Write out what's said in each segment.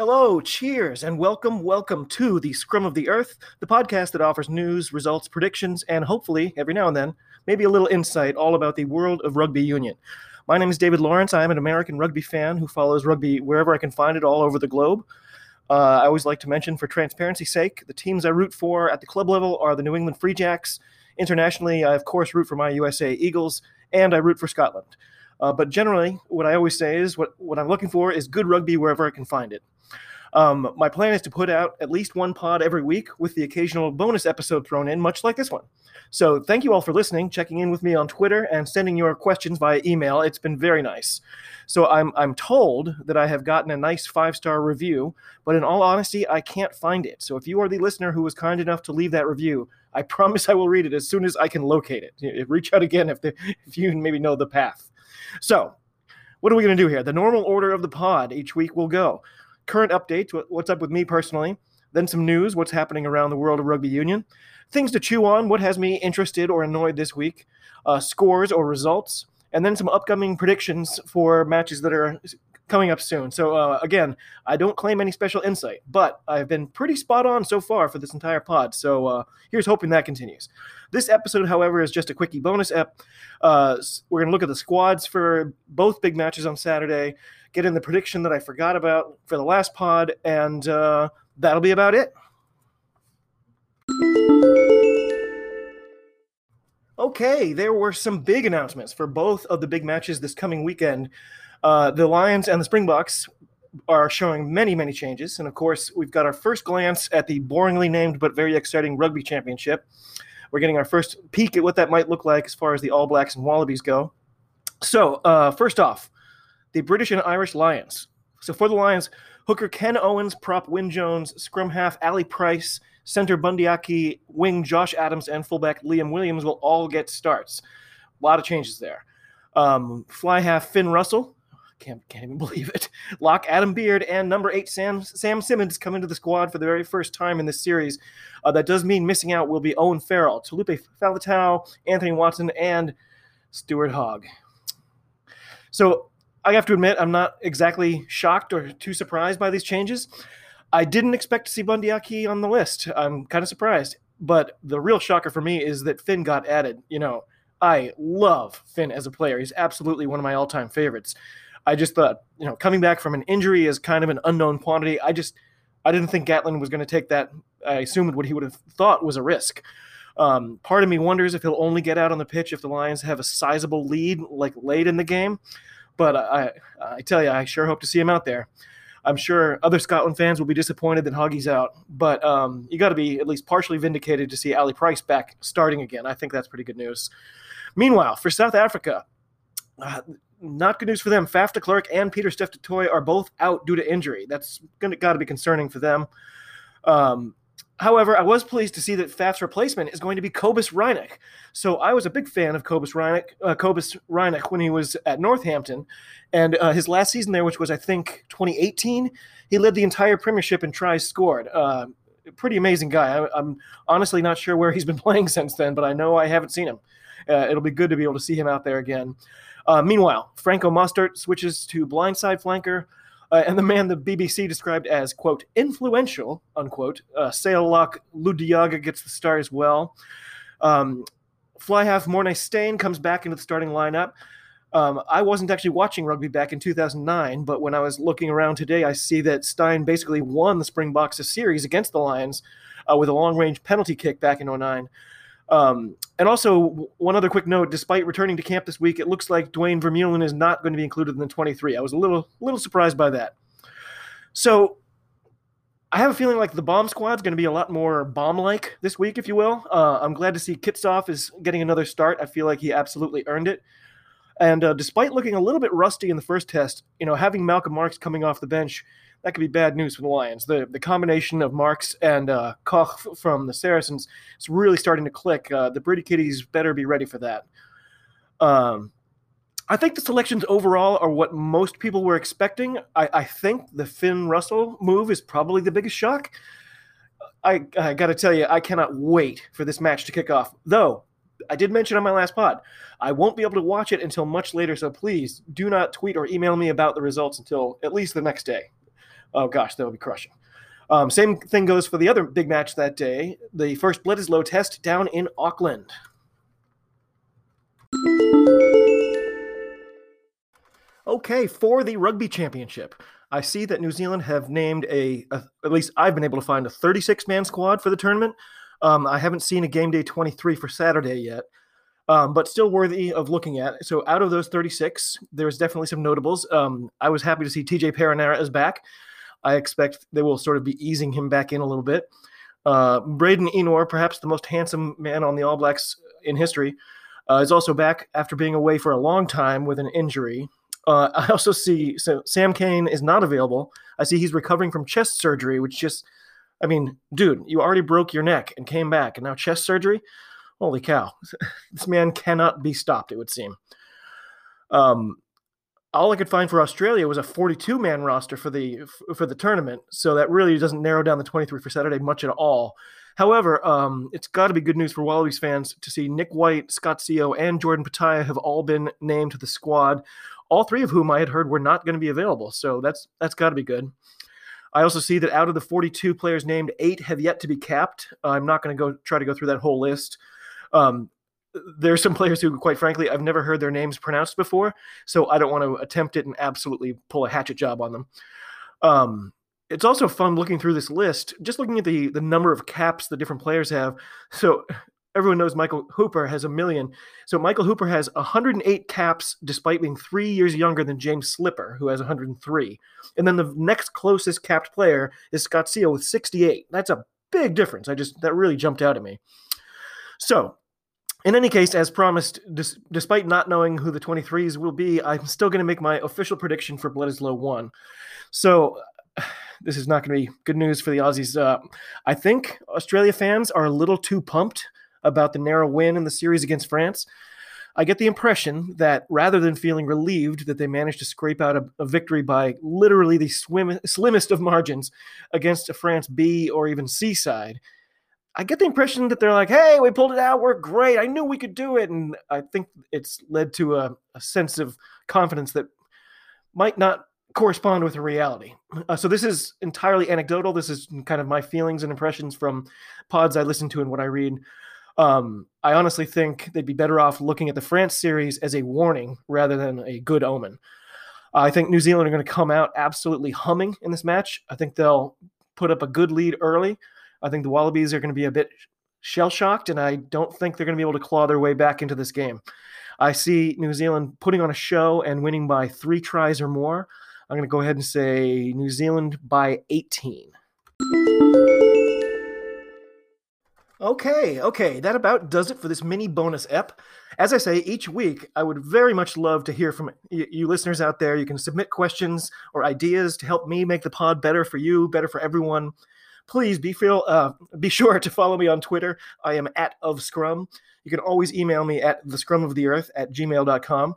Hello, cheers, and welcome, welcome to the Scrum of the Earth, the podcast that offers news, results, predictions, and hopefully, every now and then, maybe a little insight all about the world of rugby union. My name is David Lawrence. I am an American rugby fan who follows rugby wherever I can find it all over the globe. Uh, I always like to mention, for transparency's sake, the teams I root for at the club level are the New England Free Jacks. Internationally, I, of course, root for my USA Eagles, and I root for Scotland. Uh, but generally, what I always say is what, what I'm looking for is good rugby wherever I can find it. Um, my plan is to put out at least one pod every week with the occasional bonus episode thrown in, much like this one. So thank you all for listening, checking in with me on Twitter, and sending your questions via email. It's been very nice. So I'm I'm told that I have gotten a nice five star review, but in all honesty, I can't find it. So if you are the listener who was kind enough to leave that review, I promise I will read it as soon as I can locate it. Reach out again if the, if you maybe know the path. So what are we going to do here? The normal order of the pod each week will go current updates, what's up with me personally, then some news, what's happening around the world of rugby union, things to chew on, what has me interested or annoyed this week, uh, scores or results, and then some upcoming predictions for matches that are coming up soon. So, uh, again, I don't claim any special insight, but I've been pretty spot on so far for this entire pod. So, uh, here's hoping that continues. This episode, however, is just a quickie bonus ep. Uh, we're to look at the squads for both big matches on Saturday get in the prediction that I forgot about for the last pod, and uh, that'll be about it. Okay, there were some big announcements for both of the big matches this coming weekend. Uh, the Lions and the Springboks are showing many, many changes. And of course, we've got our first glance at the boringly named but very exciting Rugby Championship. We're getting our first peek at what that might look like as far as the All Blacks and Wallabies go. So, uh, first off, the British and Irish Lions. So for the Lions, hooker Ken Owens, prop Wyn Jones, scrum half Ali Price, center Bundee Aki, wing Josh Adams, and fullback Liam Williams will all get starts. A lot of changes there. Um, fly half Finn Russell, can't, can't even believe it. Lock Adam Beard and number eight Sam Sam Simmonds come into the squad for the very first time in this series. Uh, that does mean missing out will be Owen Farrell, Taulupe Faletau, Anthony Watson, and Stuart Hogg. So I have to admit, I'm not exactly shocked or too surprised by these changes. I didn't expect to see Bundee Aki on the list. I'm kind of surprised. But the real shocker for me is that Finn got added. You know, I love Finn as a player. He's absolutely one of my all time favorites. I just thought, you know, coming back from an injury is kind of an unknown quantity. I just, I didn't think Gatland was going to take that. I assumed what he would have thought was a risk. Um, part of me wonders if he'll only get out on the pitch if the Lions have a sizable lead, like late in the game. But I, I tell you, I sure hope to see him out there. I'm sure other Scotland fans will be disappointed that Hoggy's out, but um, you got to be at least partially vindicated to see Ali Price back starting again. I think that's pretty good news. Meanwhile, for South Africa, uh, not good news for them. Faf de Klerk and Pieter-Steph are both out due to injury. That's gonna got to be concerning for them. Um, However, I was pleased to see that Faf's replacement is going to be Cobus Reinach. So I was a big fan of Cobus Reinach, uh, Cobus Reinach when he was at Northampton, and uh, his last season there, which was I think 2018, he led the entire Premiership in tries scored. Uh, pretty amazing guy. I, am honestly not sure where he's been playing since then, but I know I haven't seen him. Uh, it'll be good to be able to see him out there again. Uh, meanwhile, Franco Mostert switches to blindside flanker. Uh, and the man the BBC described as, quote, influential, unquote. Uh, Sail Lock Lood de Jager gets the start as well. Um, fly half Morné Steyn comes back into the starting lineup. Um, I wasn't actually watching rugby back in 2009, but when I was looking around today, I see that Steyn basically won the Springboks series against the Lions uh, with a long range penalty kick back in 09. Um, and also, one other quick note: despite returning to camp this week, it looks like Duane Vermeulen is not going to be included in the 23. I was a little, little surprised by that. So, I have a feeling like the bomb squad is going to be a lot more bomb-like this week, if you will. Uh, I'm glad to see Kitshoff is getting another start. I feel like he absolutely earned it. And uh, despite looking a little bit rusty in the first test, you know, having Malcolm Marx coming off the bench, that could be bad news for the Lions. The the combination of Marx and uh, Koch from the Saracens is really starting to click. Uh, the Brady Kitties better be ready for that. Um, I think the selections overall are what most people were expecting. I, I think the Finn Russell move is probably the biggest shock. I, I got to tell you, I cannot wait for this match to kick off. Though, I did mention on my last pod, I won't be able to watch it until much later, so please do not tweet or email me about the results until at least the next day. Oh gosh, that would be crushing. Um, same thing goes for the other big match that day, the first Bledisloe test down in Auckland. Okay, for the rugby championship, I see that New Zealand have named a, a at least I've been able to find a 36 man squad for the tournament. Um, I haven't seen a game day 23 for Saturday yet, um, but still worthy of looking at. So out of those 36, there's definitely some notables. Um, I was happy to see TJ Perenara is back. I expect they will sort of be easing him back in a little bit. Uh, Braydon Ennor, perhaps the most handsome man on the All Blacks in history, uh, is also back after being away for a long time with an injury. Uh, I also see so Sam Cane is not available. I see he's recovering from chest surgery, which just, I mean, dude, you already broke your neck and came back, and now chest surgery. Holy cow, this man cannot be stopped. It would seem. Um, all I could find for Australia was a 42 man roster for the for the tournament, so that really doesn't narrow down the 23 for Saturday much at all. However, um, it's got to be good news for Wallabies fans to see Nick White, Scott Sio, and Jordan Petaia have all been named to the squad. All three of whom I had heard were not going to be available, so that's that's got to be good. I also see that out of the 42 players named, eight have yet to be capped. I'm not going to go try to go through that whole list. Um, there's some players who, quite frankly, I've never heard their names pronounced before, so I don't want to attempt it and absolutely pull a hatchet job on them. Um, it's also fun looking through this list, just looking at the the number of caps the different players have. So everyone knows Michael Hooper has a million. So Michael Hooper has 108 caps, despite being three years younger than James Slipper, who has 103. And then the next closest capped player is Scott Sio with 68. That's a big difference. I just that really jumped out at me. So in any case, as promised, dis- despite not knowing who the 23s will be, I'm still going to make my official prediction for Bledisloe 1. So, this is not going to be good news for the Aussies. Uh, I think Australia fans are a little too pumped about the narrow win in the series against France. I get the impression that rather than feeling relieved that they managed to scrape out a, a victory by literally the swim, slimmest of margins against a France B or even C side, I get the impression that they're like, hey, we pulled it out. We're great. I knew we could do it. And I think it's led to a, a sense of confidence that might not correspond with the reality. Uh, so this is entirely anecdotal. This is kind of my feelings and impressions from pods I listen to and what I read. Um, I honestly think they'd be better off looking at the France series as a warning rather than a good omen. Uh, I think New Zealand are going to come out absolutely humming in this match. I think they'll put up a good lead early. I think the Wallabies are going to be a bit shell shocked, and I don't think they're going to be able to claw their way back into this game. I see New Zealand putting on a show and winning by three tries or more. I'm going to go ahead and say New Zealand by 18. Okay, okay, that about does it for this mini bonus ep. As I say, each week, I would very much love to hear from you, listeners out there. You can submit questions or ideas to help me make the pod better for you, better for everyone please be feel uh, be sure to follow me on Twitter. I am at of Scrum. You can always email me at the scrum of the earth at gmail.com.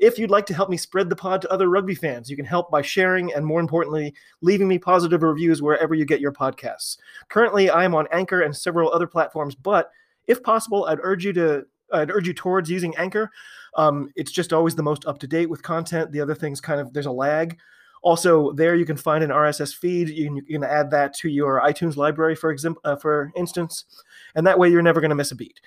If you'd like to help me spread the pod to other rugby fans, you can help by sharing and, more importantly, leaving me positive reviews wherever you get your podcasts. Currently, I am on Anchor and several other platforms, but if possible, I'd urge you to I'd urge you towards using Anchor. Um, it's just always the most up to date with content. The other things kind of there's a lag. Also, there you can find an RSS feed. You can, you can add that to your iTunes library, for example, uh, for instance, and that way you're never going to miss a beat.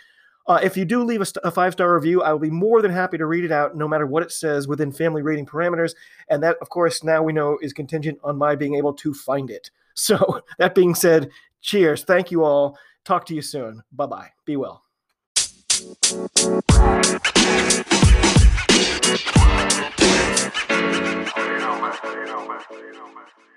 Uh, if you do leave a, st- a five star review, I will be more than happy to read it out, no matter what it says within family rating parameters. And that, of course, now we know is contingent on my being able to find it. So, that being said, cheers. Thank you all. Talk to you soon. Bye bye. Be well. Know. You know, man.